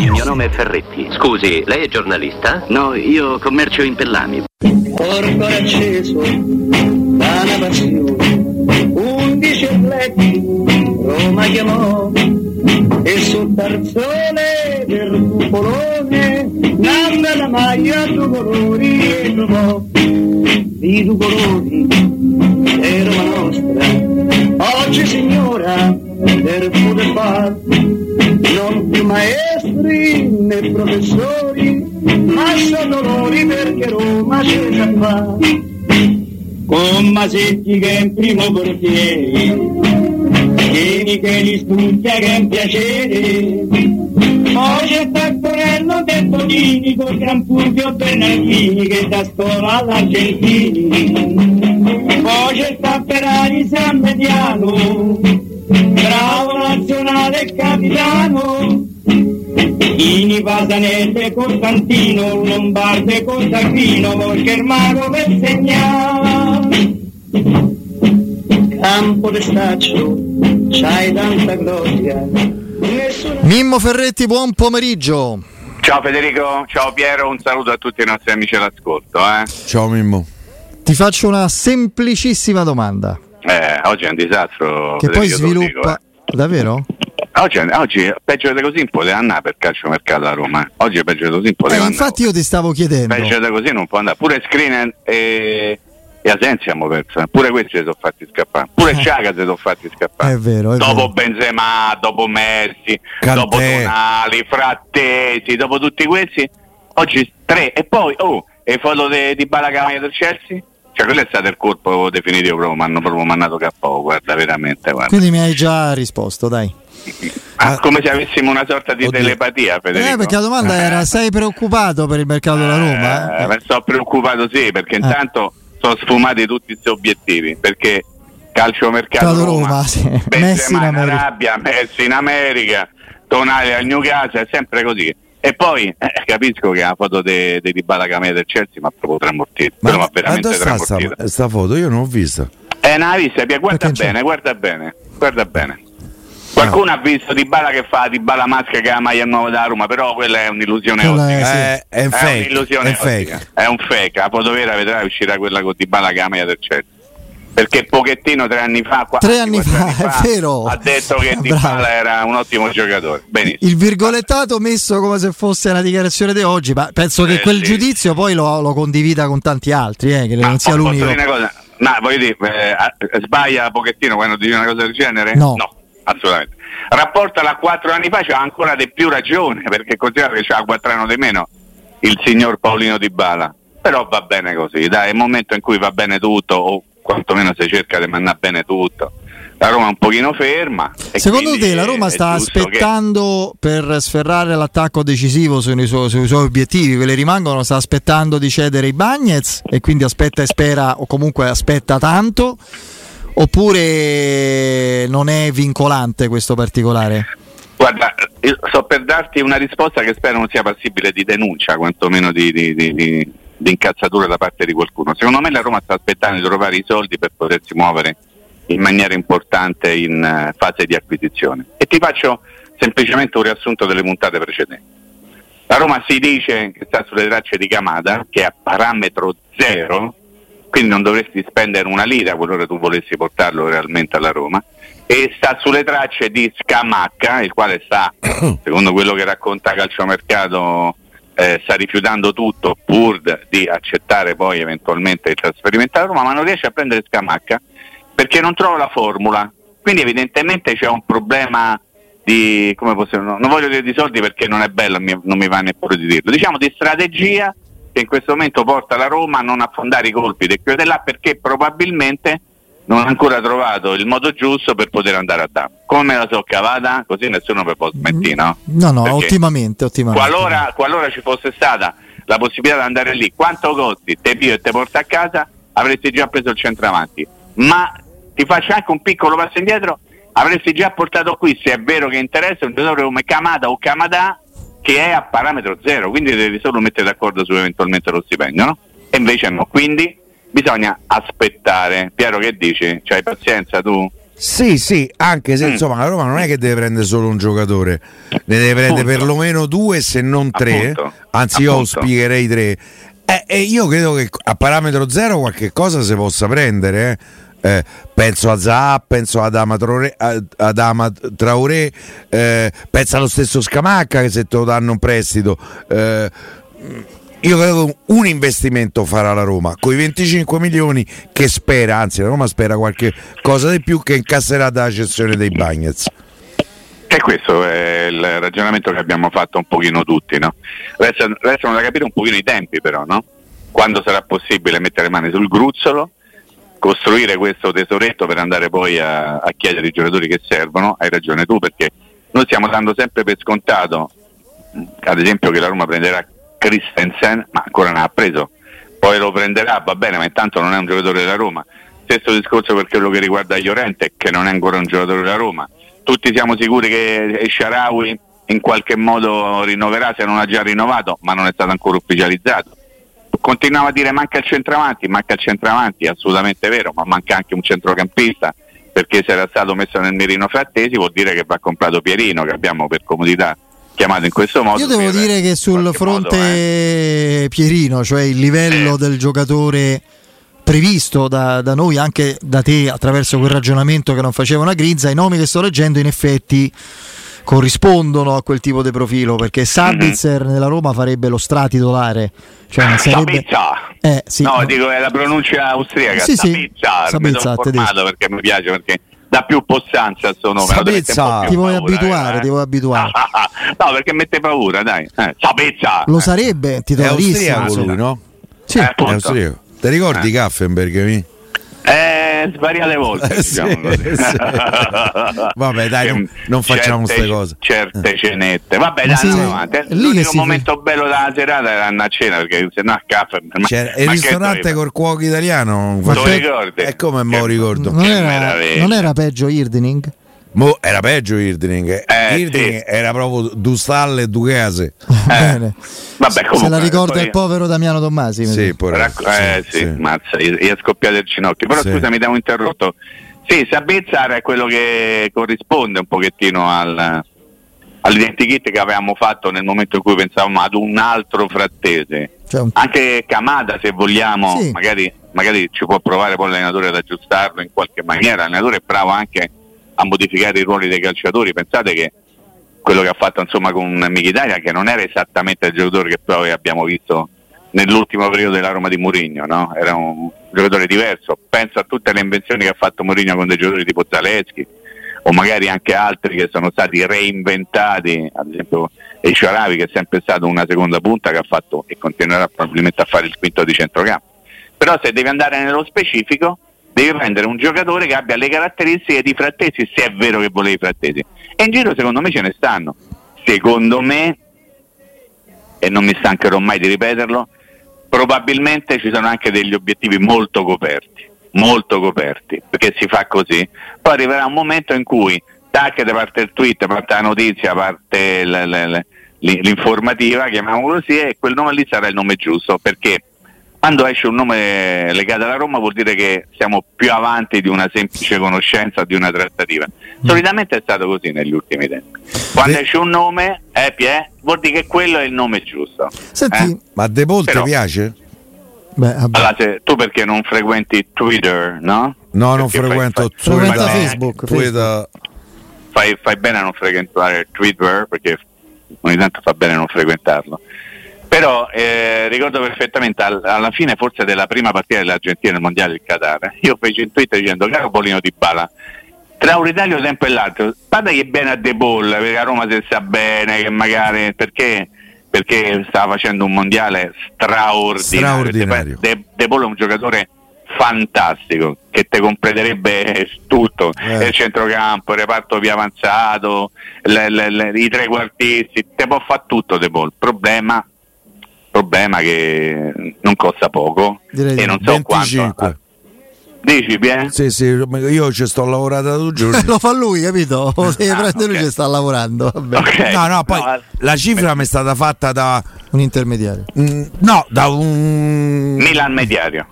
Il mio nome è Ferretti. Scusi, lei è giornalista? No, io commercio in pellami. Porto acceso da una passione, undici letti, Roma chiamò, e sul tarzone del cupolone, nanda la maglia due colori e trovò, di due colori, è Roma nostra, oggi signora, del poter far, non più maestri né professori, ma sono loro perché Roma c'è già fa. Con Masetti che è in primo portiere, Vieni che li studia che è un piacere, poi c'è Taccorello del Bonini con Gran Fulvio Bernardini che da scuola all'Argentini, poi c'è Tapperari San Mediano, e capitano, Ini Pasanelle Costantino, Lombardo con Sacchino, perché il mago per segnare. Campo de staccio, c'hai tanta gloria. Nessuno... Mimmo Ferretti, buon pomeriggio. Ciao Federico, ciao Piero, un saluto a tutti i nostri amici all'ascolto. Eh. Ciao Mimmo. Ti faccio una semplicissima domanda. Eh, oggi è un disastro. Che poi Federico, lo sviluppa. dico, Davvero? Eh. Oggi, oggi peggio di così non poteva andare per calcio mercato a Roma. eh. Oggi peggio di così non Eh, poteva andare. infatti io ti stavo chiedendo. Peggio di così non può andare. Pure Screen e, e Asensi abbiamo perso. eh. Pure questi si sono fatti scappare. Pure Ciaga si sono fatti scappare. È vero, è dopo vero. Benzema, dopo Messi, Kanté. dopo Tonali, Frattesi, dopo tutti questi, oggi tre e poi oh, e foto di Balacamia del Chelsea? Cioè quello è stato il colpo definitivo proprio, mi hanno proprio mandato KO, guarda, veramente, guarda. Quindi mi hai già risposto, dai. Ah, come se avessimo una sorta di Oddio. telepatia, Federico. Eh, perché la domanda era: sei preoccupato per il mercato della Roma? Eh, Eh, ma sto preoccupato sì, perché Eh. intanto sono sfumati tutti questi obiettivi, perché calcio mercato Roma, Roma, sì. Messi in America. Arabia, Messi in America, Tonali al Newcastle, è sempre così. E poi eh, capisco che la foto di Camea del Chelsea mi ha proprio tramortito, però mi ha veramente dove sta foto? Io non l'ho vista. Eh, non l'ha vista, guarda Perché c'è? bene, guarda bene, guarda bene. Qualcuno ha visto Dybala che fa Dybala maschera che ha la maglia nuova da Roma, però quella è un'illusione Quella ottica. Eh, sì. È un È fake. un'illusione È fake. ottica. È un fake. La foto vera vedrà uscirà quella con Dybala Camera del Chelsea. Perché pochettino tre anni fa, qua- Tre anni quattro fa, è vero. ha detto che Bravo. Dybala era un ottimo giocatore. Benissimo. Il virgolettato messo come se fosse una dichiarazione di oggi, ma penso che Eh, quel sì. giudizio poi lo, lo condivida con tanti altri, eh, che Ma non sia l'unico. una cosa? Voglio dire, eh, sbaglia pochettino quando dice una cosa del genere? No. Assolutamente. Rapportala a quattro anni fa c'ha ancora di più ragione, perché considera che c'ha quattro anni di meno il signor Paolino Di Bala. Però va bene così, dai, è il momento in cui va bene tutto, o quantomeno si cerca di mandare bene tutto. La Roma è un pochino ferma. Secondo te la Roma sta giusto che- aspettando per sferrare l'attacco decisivo sui suoi, sui suoi obiettivi, quelli rimangono, sta aspettando di cedere i Bagnets e quindi aspetta e spera o comunque aspetta tanto oppure non è vincolante questo particolare? Guarda, sto per darti una risposta che spero non sia passibile di denuncia, quantomeno di, di, di, di- incazzatura da parte di qualcuno. Secondo me la Roma sta aspettando di trovare i soldi per potersi muovere in maniera importante in eh, fase di acquisizione. E ti faccio semplicemente un riassunto delle puntate precedenti. La Roma si dice che sta sulle tracce di Camada, che a parametro zero, quindi non dovresti spendere una lira qualora tu volessi portarlo realmente alla Roma, e sta sulle tracce di Scamacca, il quale sta, secondo quello che racconta Calciomercato, eh, sta rifiutando tutto pur di accettare poi eventualmente il trasferimento alla Roma, ma non riesce a prendere Scamacca perché non trova la formula. Quindi evidentemente c'è un problema di, come possiamo, non voglio dire di soldi perché non è bello, non mi va neppure di dirlo, diciamo di strategia che in questo momento porta la Roma a non affondare i colpi del qui e di là perché probabilmente non ha ancora trovato il modo giusto per poter andare a Dam. Come me la so cavata? Così nessuno mi può smentire, no? No, no, Perché ottimamente, ottimamente. Qualora, qualora ci fosse stata la possibilità di andare lì, quanto costi, te pio e te porta a casa, avresti già preso il centravanti. Ma ti faccio anche un piccolo passo indietro, avresti già portato qui, se è vero che interessa, un giocatore come Kamada o Kamada che è a parametro zero, quindi devi solo mettere d'accordo su eventualmente lo stipendio, no? E invece no, quindi bisogna aspettare. Piero che dici? C'hai pazienza tu? Sì, sì, anche se Mm. insomma la Roma non è che deve prendere solo un giocatore, ne deve prendere Appunto. perlomeno due se non tre, Appunto. anzi io Appunto. auspicherei tre. Eh, e io credo che a parametro zero qualche cosa si possa prendere. eh. Eh, penso a Zaha, penso ad Ama Traoré, eh, penso allo stesso Scamacca che se te lo danno un prestito. eh, io credo un investimento farà la Roma con i 25 milioni che spera, anzi la Roma spera qualche cosa di più che incasserà dalla cessione dei Bagnets. E questo è il ragionamento che abbiamo fatto un pochino tutti, no? Resta- Restano da capire un pochino i tempi però, no? Quando sarà possibile mettere mani sul gruzzolo, costruire questo tesoretto per andare poi a, a chiedere i giocatori che servono, hai ragione tu perché noi stiamo dando sempre per scontato, ad esempio che la Roma prenderà Christensen, ma ancora non ha preso, poi lo prenderà, va bene, ma intanto non è un giocatore della Roma. Stesso discorso per quello che riguarda Llorente, che non è ancora un giocatore della Roma. Tutti siamo sicuri che Sharawi in qualche modo rinnoverà se non ha già rinnovato, ma non è stato ancora ufficializzato. Continuava a dire manca il centravanti, manca il centravanti, è assolutamente vero, ma manca anche un centrocampista, perché se era stato messo nel mirino frattesi vuol dire che va comprato Pierino, che abbiamo per comodità chiamato in questo modo. Io devo dire che sul qualche modo, fronte eh. Pierino, cioè il livello Sì. del giocatore previsto da, da noi, anche da te attraverso quel ragionamento che non faceva una grizza, i nomi che sto leggendo in effetti corrispondono a quel tipo di profilo perché Sabitzer nella Roma farebbe lo stratitolare cioè non sarebbe eh, sì, no, no. dico è la pronuncia austriaca, Sì, sì. Sabitzer, mi Sabitzer, perché mi piace perché dà più possanza al suo nome. più ti vuoi paura, abituare eh. ti vuoi abituare no, perché mette paura, dai. Eh, Sabitzer. lo sarebbe È titolarissimo austriaco lui, no? Sì. Eh, È. Ti ricordi Eh. Kaffenberg? Mi? Eh, svariate volte, Eh, sì, diciamo così. sì. Vabbè, dai, non- non facciamo Certe- ste cose. Certe cenette. Vabbè, dai, sì, andiamo avanti. che L'unico momento bello della serata era andare a cena, perché se no a caffè... ma- C'era- e ma il ristorante col cuoco italiano. Lo ricordi? E come me lo ricordo? non, era, non era peggio Irdining? Mo era peggio Irdining. Eh, Irdining sì. era proprio due stalle e due case. Bene. Vabbè, Se comunque, la ricorda poi- il povero Damiano Tommasi. Sì, Racc- eh sì, mazza, gli è scoppiato il ginocchio. Però Sì. scusa, mi devo interrotto. Sì, Sabezzar è quello che corrisponde un pochettino al, all'identikit che avevamo fatto nel momento in cui pensavamo ad un altro frattese. Cioè, un- Anche Kamada, se vogliamo, Sì. magari, magari ci può provare poi l'allenatore ad aggiustarlo in qualche maniera. L'allenatore è bravo anche a modificare i ruoli dei calciatori. Pensate che quello che ha fatto insomma con Mkhitaryan che non era esattamente il giocatore che poi abbiamo visto nell'ultimo periodo della Roma di Mourinho, no? era un giocatore diverso. Penso a tutte le invenzioni che ha fatto Mourinho con dei giocatori tipo Zaleschi o magari anche altri che sono stati reinventati, ad esempio Esharavi che è sempre stato una seconda punta che ha fatto e continuerà probabilmente a fare il quinto di centrocampo. Però se devi andare nello specifico devi prendere un giocatore che abbia le caratteristiche di Frattesi, se è vero che volevi Frattesi. E in giro secondo me ce ne stanno. Secondo me, e non mi stancherò mai di ripeterlo, probabilmente ci sono anche degli obiettivi molto coperti, molto coperti, perché si fa così. Poi arriverà un momento in cui, tac, te parte il tweet, parte la notizia, parte l'informativa, chiamiamolo così, e quel nome lì sarà il nome giusto, perché quando esce un nome legato alla Roma vuol dire che siamo più avanti di una semplice conoscenza, di una trattativa. Solitamente è stato così negli ultimi tempi. Quando Beh. esce un nome, eh, Pie, vuol dire che quello è il nome giusto. Senti, Eh? Ma De ti Però- piace? beh, vabbè. Allora, se- tu perché non frequenti Twitter, no? No, non Perché frequento fai, Frequenta Twitter. Facebook, Twitter. fai, fai bene a non frequentare Twitter perché ogni tanto fa bene non frequentarlo. Però eh, ricordo perfettamente al- alla fine forse della prima partita dell'Argentina nel mondiale del Qatar, io feci in Twitter dicendo caro Polino Di Bala, tra un ritaglio tempo e l'altro, guarda che bene a De Paul, perché a Roma si sta bene, che magari perché, perché stava facendo un mondiale straordinario. Straordinario. De, De Paul è un giocatore fantastico che te completerebbe tutto Eh. il centrocampo, il reparto più avanzato, le- le- le- i trequartisti, te può fare tutto De Paul. Problema, problema che non costa poco Direi di e no. non so 25. quanto. Dici, Pie? Sì, sì, io ci sto lavorando da due giorni. lo fa lui, capito? Deve Ah, prendere lui ok. che sta lavorando. Vabbè. Ok. No, no, poi No, la cifra mi è stata fatta da. Un intermediario. mm, no, da un. Milan mediario.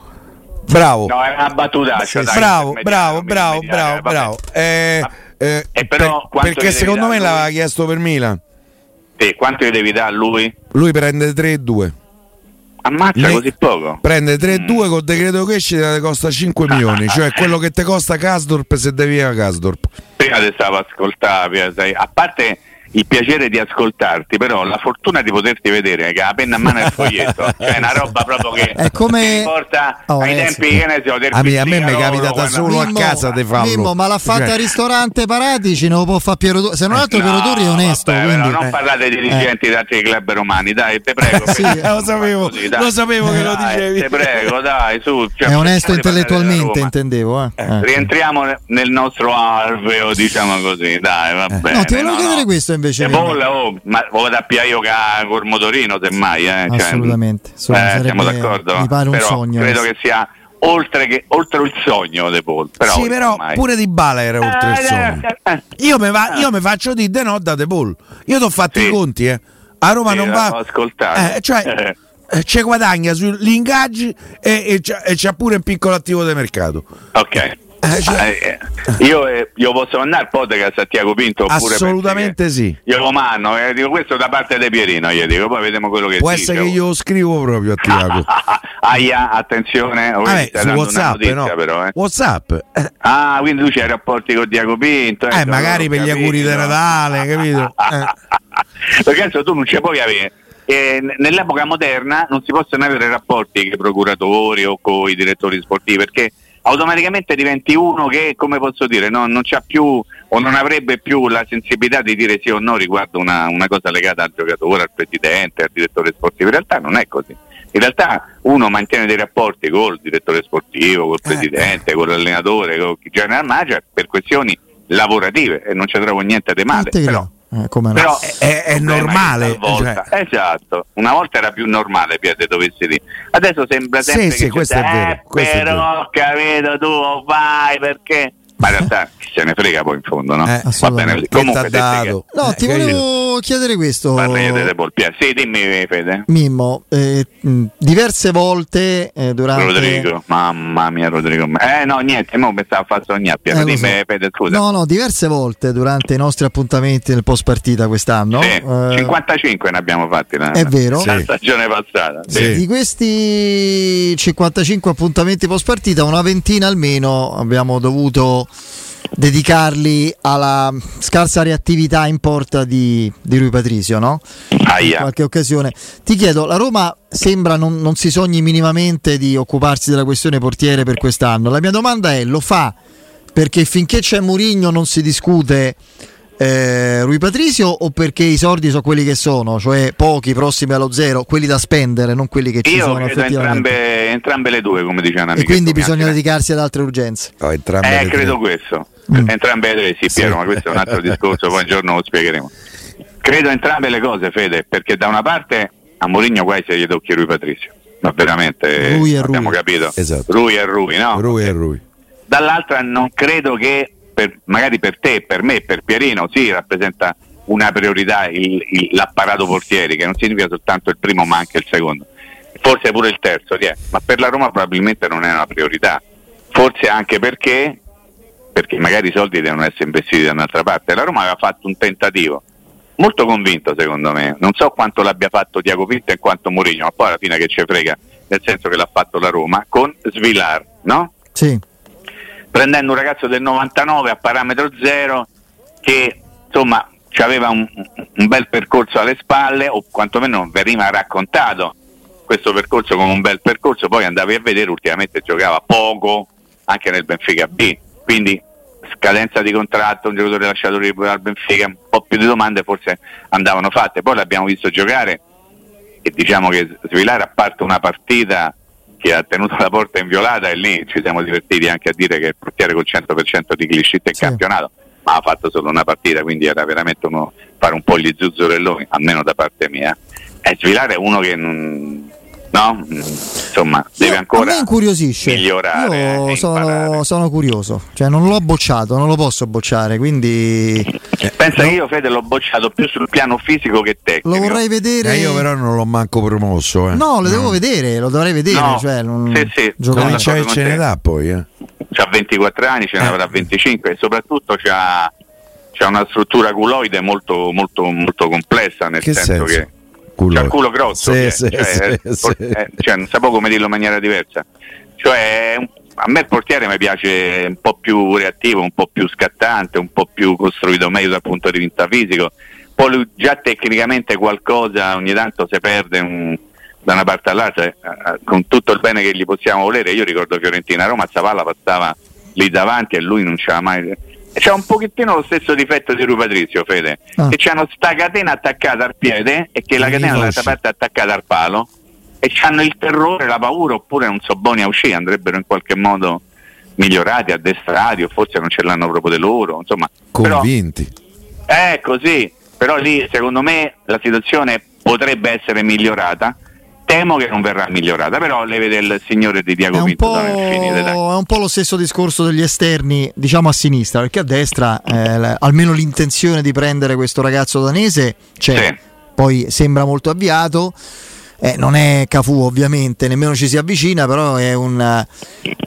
Bravo. No, è una battuta. Sì, bravo, bravo, bravo, bravo, bravo. Eh, eh, E però per- quanto perché secondo me l'aveva lui? chiesto per Milan. Sì, quanto gli devi dare a lui? Lui prende 3-2. Ammazza Ne- così poco. Prende 3-2 con decreto crescita che costa 5 milioni, cioè quello che ti costa Kasdorp se devi a Kasdorp. Prima ti stavo ascoltando, a parte il piacere di ascoltarti, però la fortuna di poterti vedere che la penna a mano e il foglietto, cioè una roba proprio che È come- porta Oh, ai eh, tempi sì. che ne so, del A me, a me mi capita da solo a casa di farlo. Mimmo, ma l'ha fatta Cioè, al ristorante Paratici, non lo può fare Piero. Se non altro Piero Turri è onesto. vabbè, quindi, non parlate di dirigenti di altri club romani, dai, te prego. Sì, lo sapevo, così, lo sapevo che lo Dai, dicevi. Te prego, dai, su. cioè, è onesto intellettualmente, intendevo. Eh. Eh. Rientriamo ne- nel nostro alveo, diciamo così, dai, va bene. No, ti volevo chiedere questo invece. E poi, oh, ma lo vado a pigliare io col motorino, semmai, eh. cioè, Assolutamente, eh, sarebbe- siamo d'accordo? mi pare un Però sogno, Credo questo. che sia oltre, che, oltre il sogno De Paul. Però, sì, però ormai- pure Di Bala era oltre il Eh, sogno. eh, eh. Io mi, va- io mi faccio di de no da De Paul. Io ti ho fatto Sì. i conti, eh. A Roma Sì, non va. ascoltato. Eh, cioè, Eh. eh, ci guadagna sugli ingaggi e, e c'ha, e c'ha pure un piccolo attivo di mercato. Ok. Eh, cioè- Eh, eh, io, eh, io posso mandare il podcast a Tiago Pinto oppure Assolutamente sì. Io lo mando, eh, dico questo da parte di Pierino, io dico, poi vediamo quello che Può dice. essere che io lo scrivo proprio a Tiago. Aia, attenzione, Vabbè, su WhatsApp, notizia no? però, eh. WhatsApp. Eh, Ah, quindi tu c'hai rapporti con Diago Pinto. eh, ecco, magari allora per gli auguri di. Natale, capito? Eh. Perché adesso tu non ci puoi avere. eh, nell'epoca moderna non si possono avere rapporti con i procuratori o con i direttori sportivi perché automaticamente diventi uno che, come posso dire, no, non c'ha più o non avrebbe più la sensibilità di dire sì o no riguardo una, una cosa legata al giocatore, al presidente, al direttore sportivo. In realtà non è così. In realtà uno mantiene dei rapporti col direttore sportivo, col Eh. presidente, con l'allenatore, con il general manager per questioni lavorative e non ci trovo niente di male. Però, eh, come no. però È- è il problema normale, cioè- Esatto, una volta era più normale Piede dovessi dire. Adesso sembra Sì, sempre sì, che questo c'è- è vero, eh, questo è però ho capito tu vai perché ma in realtà chi se ne frega poi in fondo, no? Eh, Va bene. Che Comunque dato? No, Eh, ti capito? volevo chiedere questo. Sì, dimmi Fede. Mimmo, eh, diverse volte eh, durante... Rodrigo, mamma mia Rodrigo. Eh no, niente, mo mi stava a fare sognare. Eh, lo Dimmi so. Fede, scusa. No, no, diverse volte durante i nostri appuntamenti nel post partita quest'anno. Sì, eh, 55 ne abbiamo fatti la, È vero? la Sì. stagione passata. Di questi 55 appuntamenti post partita, una ventina almeno abbiamo dovuto dedicarli alla scarsa reattività in porta di, di Rui Patricio, no? In Aia. qualche occasione. Ti chiedo, la Roma sembra non, non si sogni minimamente di occuparsi della questione portiere per quest'anno. La mia domanda è, lo fa perché finché c'è Murigno non si discute eh, Rui Patricio o perché i soldi sono quelli che sono, cioè pochi prossimi allo zero, quelli da spendere, non quelli che ci Io sono effettivamente. entrambe, entrambe le due, come diceva E quindi bisogna dedicarsi ad altre urgenze. Oh, entrambe Eh, le credo tre. questo. Mm. Entrambe le tre, sì, Piero, ma questo è un altro discorso, poi un giorno lo spiegheremo. Credo entrambe le cose, Fede, perché da una parte a Mourinho quasi se gli tocchi Rui Patrizio, ma veramente Rui e abbiamo Rui. capito. Esatto. Rui e Rui, no? Rui e Rui. Dall'altra non credo che per- magari per te, per me, per Pierino, sì, rappresenta una priorità il- il- l'apparato portieri, che non significa soltanto il primo ma anche il secondo. Forse pure il terzo, sì, eh, ma per la Roma probabilmente non è una priorità. Forse anche perché, perché magari i soldi devono essere investiti da un'altra parte. La Roma aveva fatto un tentativo, molto convinto secondo me, non so quanto l'abbia fatto Tiago Pinto e quanto Mourinho, ma poi alla fine che ci frega, nel senso che l'ha fatto la Roma, con Svilar, no? Sì, prendendo un ragazzo del 99 a parametro zero che insomma aveva un, un bel percorso alle spalle o quantomeno veniva raccontato questo percorso come un bel percorso. Poi andavi a vedere ultimamente giocava poco anche nel Benfica B. Quindi scadenza di contratto un giocatore lasciato libero dal Benfica un po' più di domande forse andavano fatte. Poi l'abbiamo visto giocare e diciamo che Svilar a parte una partita che ha tenuto la porta inviolata e lì ci siamo divertiti anche a dire che il portiere col 100% di clean in Sì. campionato ma ha fatto solo una partita quindi era veramente uno fare un po' gli zuzzurelloni almeno da parte mia e Svilar è uno che non, no? Insomma, deve ancora a me incuriosisce. migliorare. Io e sono, sono curioso, cioè non l'ho bocciato, non lo posso bocciare, quindi Pensa che io Fede l'ho bocciato più sul piano fisico che tecnico. lo vorrei vedere. Eh, io però non l'ho manco promosso. Eh. No, lo devo vedere, lo dovrei vedere. No, Cioè, non... sì, sì. giocare- No, e con ce ne dà poi. Eh. C'ha 24 anni, ce ne avrà 25 e soprattutto c'ha, c'ha una struttura culoide molto, molto, molto complessa, nel Che senso, senso? che Culo. c'ha il culo grosso, Sì, sì, cioè, sì, sì. eh, cioè, non sapevo come dirlo in maniera diversa. Cioè, a me il portiere mi piace un po' più reattivo, un po' più scattante, un po' più costruito meglio dal punto di vista fisico. Poi lui già tecnicamente qualcosa ogni tanto si perde un- da una parte all'altra, eh, eh, con tutto il bene che gli possiamo volere. Io ricordo Fiorentina Roma, sta palla passava lì davanti e lui non c'era mai. C'ha un pochettino lo stesso difetto di Rui Patrizio, Fede, Ah. che c'hanno sta catena attaccata al piede e che la catena dall'altra parte è attaccata al palo e hanno il terrore, la paura oppure non so buoni a uscire, andrebbero in qualche modo migliorati, addestrati o forse non ce l'hanno proprio di loro, insomma. Però, Convinti. è così, però lì secondo me la situazione potrebbe essere migliorata. Temo che non verrà migliorata, però le vede il signore di È Diago Pinto dai. è un po' lo stesso discorso degli esterni, diciamo a sinistra, perché a destra eh, l- almeno l'intenzione di prendere questo ragazzo danese c'è, Sì. poi sembra molto avviato. Eh, non è Cafu ovviamente, nemmeno ci si avvicina, però è, un,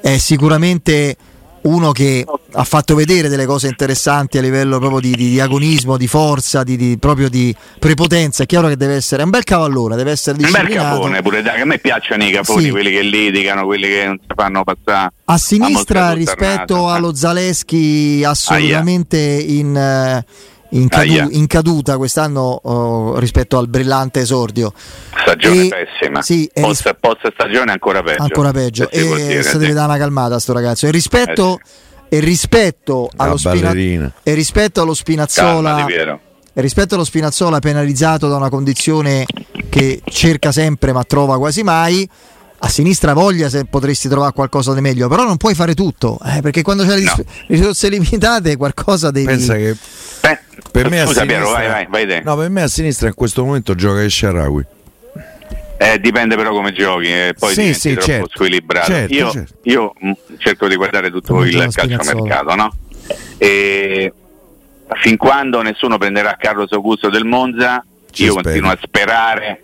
è sicuramente uno che ha fatto vedere delle cose interessanti a livello proprio di, di- di agonismo, di forza, di, di- proprio di prepotenza. È chiaro che deve essere un bel cavallone, deve essere Un bel disciplinato. capone pure, dai, che a me piacciono i caponi, Sì. quelli che litigano, quelli che non si fanno passare. A sinistra mosca rispetto allo Zaleschi assolutamente in, eh, in, cadu- Aia. in caduta quest'anno oh, rispetto al brillante esordio. Stagione E- pessima. sì, post, ris- post stagione ancora peggio. ancora peggio Se e dire, sì. deve dare una calmata a sto ragazzo e rispetto, e rispetto allo Spina- e rispetto allo Spinazzola e rispetto allo Spinazzola penalizzato da una condizione che cerca sempre ma trova quasi mai a sinistra voglia se potresti trovare qualcosa di meglio però non puoi fare tutto eh, perché quando c'è le No. risorse limitate qualcosa devi Pensa che Beh, per me a scusa sinistra, Piero, vai, vai, vai te. No, per me a sinistra in questo momento gioca il Sharawi. Eh, dipende però come giochi e poi Sì, diventi sì, troppo certo. squilibrato. Certo, io certo. io, mh, cerco di guardare tutto Come il calciomercato, no? E fin quando nessuno prenderà Carlos Augusto del Monza, Ci io speri. continuo a sperare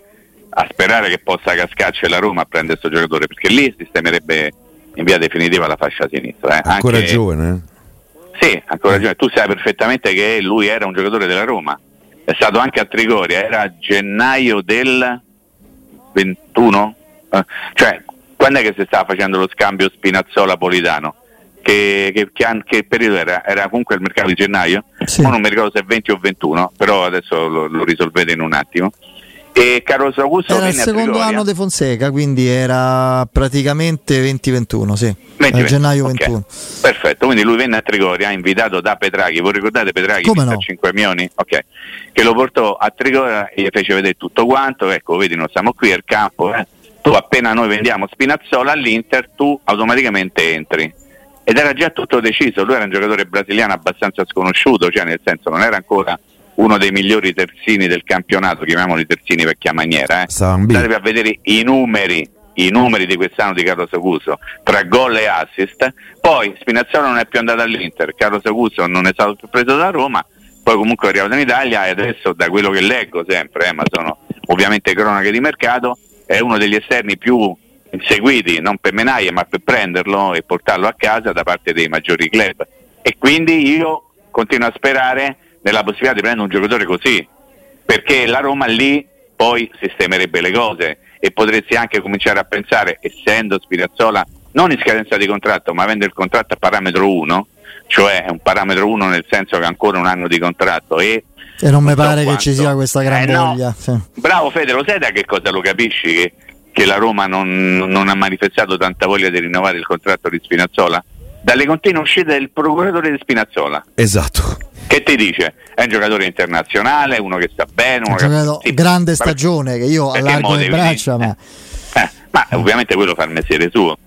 a sperare che possa cascarci la Roma a prendere questo giocatore, perché lì sistemerebbe in via definitiva la fascia sinistra. eh. Ancora Anche- giovane, eh? Sì, ancora ragione. Tu sai perfettamente che lui era un giocatore della Roma. È stato anche a Trigoria, era a gennaio del 21? Eh, cioè, quando è che si stava facendo lo scambio Spinazzola-Politano? Che, che- che che periodo era? Era comunque il mercato di gennaio? Sì. Non mi ricordo se è 20 o 21, però adesso lo, lo risolvete in un attimo. E Carlos Augusto era il secondo anno di Fonseca quindi era praticamente 20-21 sì 20, Eh, gennaio ok. 21 Perfetto, quindi lui venne a Trigoria, invitato da Petraghi, voi ricordate Petraghi Come no? a 5 milioni? Ok, che lo portò a Trigoria e gli fece vedere tutto quanto, ecco, vedi, non siamo qui al campo, eh. tu appena noi vendiamo Spinazzola all'Inter, tu automaticamente entri. Ed era già tutto deciso, lui era un giocatore brasiliano abbastanza sconosciuto, cioè nel senso non era ancora uno dei migliori terzini del campionato, chiamiamoli terzini vecchia maniera, eh. Andatevi a vedere i numeri, i numeri di quest'anno di Carlos Augusto tra gol e assist. Poi Spinazzola non è più andato all'Inter, Carlos Augusto non è stato più preso da Roma, poi comunque è arrivato in Italia e adesso da quello che leggo sempre, eh, ma sono ovviamente cronache di mercato, è uno degli esterni più seguiti, non per menaie ma per prenderlo e portarlo a casa da parte dei maggiori club. E quindi io continuo a sperare nella possibilità di prendere un giocatore così, perché la Roma lì poi sistemerebbe le cose e potresti anche cominciare a pensare, essendo Spinazzola non in scadenza di contratto, ma avendo il contratto a parametro 1, cioè un parametro 1 nel senso che ancora un anno di contratto e e non mi pare che quanto. ci sia questa gran Eh, no. voglia sì. Bravo Fede, lo sai da che cosa lo capisci che, che la Roma non, non ha manifestato tanta voglia di rinnovare il contratto di Spinazzola? Dalle continue uscite del procuratore di Spinazzola. Esatto. Che ti dice? È un giocatore internazionale, uno che sta bene, uno ha che sì, grande vabbè. stagione che io allargo le braccia ma Eh, ma ovviamente quello fa il mestiere suo.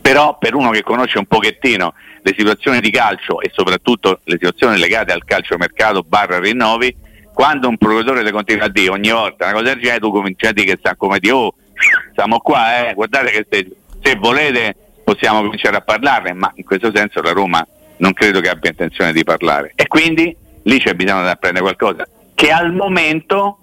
Però per uno che conosce un pochettino le situazioni di calcio e soprattutto le situazioni legate al calciomercato barra rinnovi, quando un procuratore le continua a dire ogni volta una cosa del genere, tu cominci a dire che sta come di oh, siamo qua, eh. guardate che se, se volete possiamo cominciare a parlarne, ma in questo senso la Roma non credo che abbia intenzione di parlare. E quindi lì c'è bisogno di apprendere qualcosa che al momento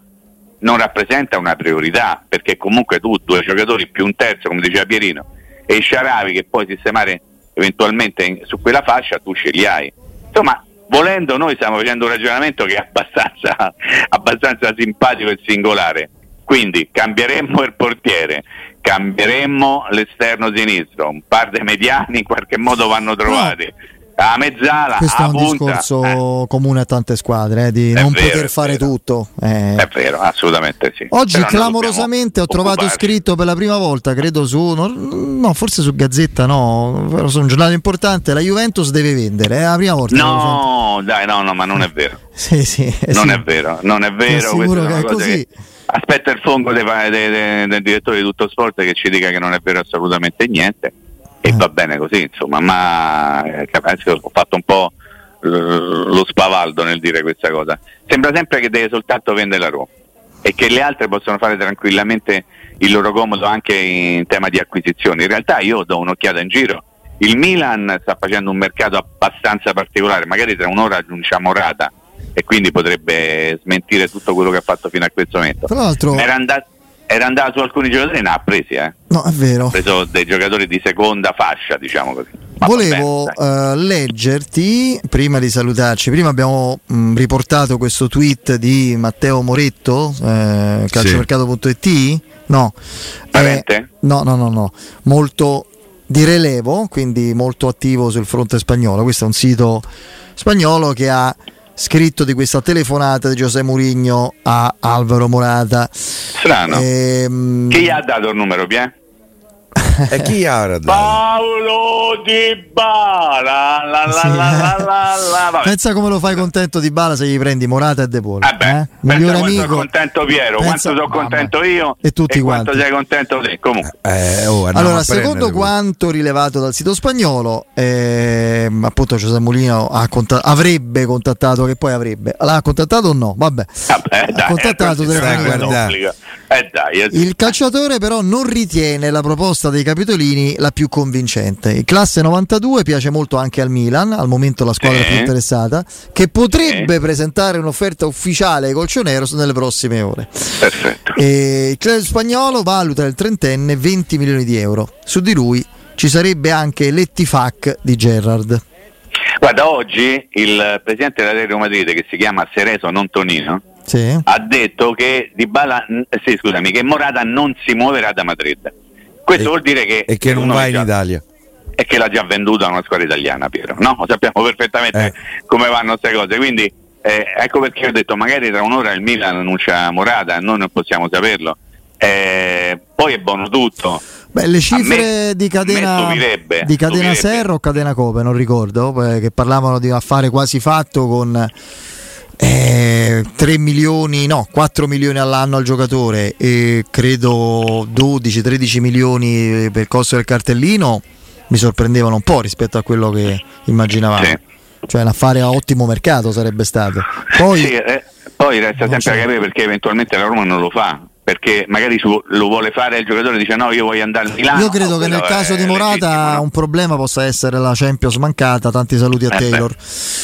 non rappresenta una priorità, perché comunque tu due giocatori più un terzo, come diceva Pierino, e i Sciaravi che puoi sistemare eventualmente in, su quella fascia, tu ce li hai. Insomma, volendo noi stiamo facendo un ragionamento che è abbastanza, abbastanza simpatico e singolare. Quindi cambieremmo il portiere, cambieremmo l'esterno sinistro, un par di mediani in qualche modo vanno trovati. No a mezzala. Questo è un punta, discorso eh. comune a tante squadre, eh, di È non vero, poter fare vero. tutto. eh. È vero, assolutamente sì. Oggi Però clamorosamente ho trovato occuparci. scritto per la prima volta, credo su, no, no, forse su Gazzetta, no, su un giornale importante, la Juventus deve vendere, è la prima volta. No, dai, no, no, ma non è vero. Sì, sì, eh, Non sì. è vero, non è vero. sono che è così. che- Aspetta il fongo del direttore di tutto sport che ci dica che non è vero assolutamente niente. E va bene così, insomma, ma eh, ho fatto un po' lo spavaldo nel dire questa cosa. Sembra sempre che deve soltanto vendere la Roma e che le altre possono fare tranquillamente il loro comodo anche in tema di acquisizioni. In realtà io do un'occhiata in giro. Il Milan sta facendo un mercato abbastanza particolare, magari tra un'ora aggiungiamo Rata e quindi potrebbe smentire tutto quello che ha fatto fino a questo momento. Tra l'altro, Era andato, era andato su alcuni giocatori e ne ha presi, eh. no, è vero. ha preso dei giocatori di seconda fascia, diciamo così. Ma Volevo dai. eh, leggerti, prima di salutarci, prima abbiamo mh, riportato questo tweet di Matteo Moretto, eh, calciomercato.it, no? Eh, no, no, no, no, molto di rilievo, quindi molto attivo sul fronte spagnolo, questo è un sito spagnolo che ha scritto di questa telefonata di Giuseppe Mourinho a Alvaro Morata. Strano. Ehm, Chi gli ha dato il numero, Pia? E chi ha? Paolo Di Bala. La, la, Sì. la, la, la, la, vabbè. Pensa come lo fai contento di Bala se gli prendi Morata e De Paul. Eh beh, eh? Migliore quanto amico. sono contento Piero, Pensa- quanto sono mamma. contento io E tutti quanto quanti. sei contento te. Comunque, Eh, oh, andiamo Allora, secondo quanto rilevato dal sito spagnolo, ehm, appunto Giuseppe Molino ha conta- avrebbe contattato, che poi avrebbe, l'ha contattato o no? Vabbè, vabbè, dai, ha contattato eh, Eh dai, eh, Il calciatore però non ritiene la proposta dei capitolini la più convincente. Il classe 92 piace molto anche al Milan, al momento la squadra Sì. più interessata, che potrebbe presentare un'offerta ufficiale ai colchoneros nelle prossime ore. perfetto. E il club spagnolo valuta il trentenne 20 milioni di euro. Su di lui ci sarebbe anche l'Ettifac di Gerrard. Guarda, oggi il presidente della Real Madrid che si chiama Cereso non Tonino Sì. ha detto che Dybala, sì, scusami, che Morata non si muoverà da Madrid. Questo E- vuol dire che E che non va in già- Italia. e che l'ha già venduto a una squadra italiana, Piero. No, sappiamo perfettamente Eh. come vanno queste cose. Quindi eh, ecco perché ho detto magari tra un'ora il Milan annuncia Morata, noi non possiamo saperlo. Eh, poi è buono tutto. Beh, le cifre me- di catena, di catena. Serra o catena Cope, non ricordo, eh, che parlavano di affare quasi fatto con eh, 3 milioni, no, 4 milioni all'anno al giocatore e credo 12-13 milioni per il costo del cartellino, mi sorprendevano un po' rispetto a quello che immaginavamo. Sì. Cioè un affare a ottimo mercato sarebbe stato. Poi Sì, eh, poi resta sempre a capire perché eventualmente la Roma non lo fa. Perché magari su- lo vuole fare il giocatore dice no, io voglio andare a Milano. Io credo che nel caso è di Morata legittimo, un problema possa essere la Champions mancata. Tanti saluti a Eh beh. Taylor.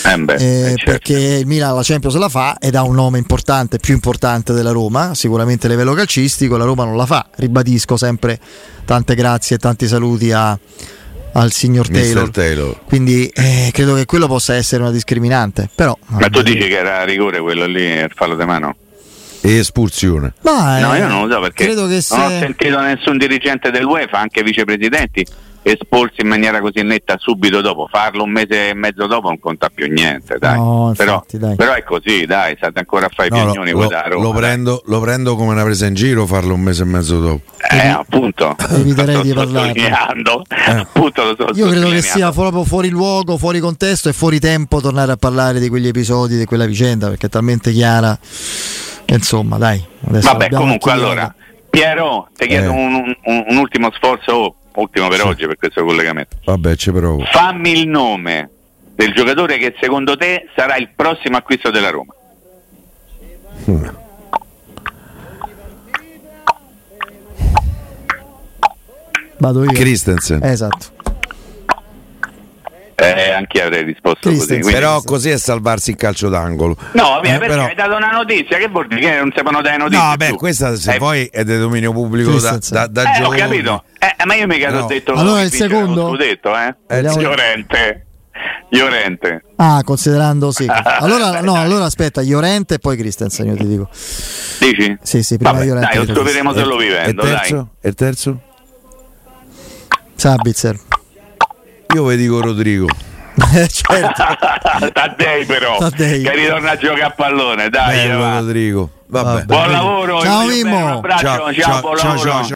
Eh beh, Eh, eh, certo. Perché il Milan la Champions la fa ed ha un nome importante, più importante della Roma, sicuramente a livello calcistico. La Roma non la fa. Ribadisco sempre tante grazie e tanti saluti a- al signor. Taylor. Taylor. Quindi eh, credo che quello possa essere una discriminante. Però, Ma tu dici che era a rigore quello lì, il fallo di mano? E espulsione. Ma, eh, No, io non lo so perché credo che non ho se- sentito nessun dirigente dell'UEFA, anche vicepresidenti, esporsi in maniera così netta subito dopo. Farlo un mese e mezzo dopo non conta più niente, dai. No, però, infatti, dai. però è così, dai, state ancora a fare i No, lo, piagnoni lo- lo dai. prendo, lo prendo come una presa in giro farlo un mese e mezzo dopo. Eh, appunto. Eviterei Lo di sto parlarne. sottolineando. Appunto lo sto Io credo che sia proprio fuori luogo, fuori contesto e fuori tempo tornare a parlare di quegli episodi, di quella vicenda, perché è talmente chiara. Insomma, dai. Vabbè, comunque allora, Piero, ti chiedo Eh. un, un- un ultimo sforzo, oh, ultimo per Sì. oggi per questo collegamento. Vabbè, ci provo. Fammi il nome del giocatore che secondo te sarà il prossimo acquisto della Roma. Vado io. Christensen. Esatto. Eh, anche io avrei risposto così. Christensen. quindi- Però così è salvarsi il calcio d'angolo. No, vabbè, Eh, perché però- hai dato una notizia, che vuol dire che non sapevano dare notizie? No, vabbè, tu? questa se Eh, poi è di dominio pubblico da, da, da Eh, ho capito. Eh, ma io mica No. ho detto Allora il secondo? lo scudetto, eh? Vediamo- Llorente. Llorente. Ah, considerando sì. Allora, no, allora aspetta, Llorente e poi Christensen, io ti dico. Dici? Sì, sì, prima Vabbè, Llorente. dai, lo poi troveremo solo E il vivendo, dai. terzo? E il terzo? Sabitzer. Io vi dico Rodrigo. Certo. Taddei però, Taddei. che ritorna a giocare a pallone, dai. Bello va. Rodrigo. Vabbè. Buon lavoro, Ciao, Mimmo. Un abbraccio, ciao, Ciao, ciao, buon ciao, lavoro. ciao, ciao.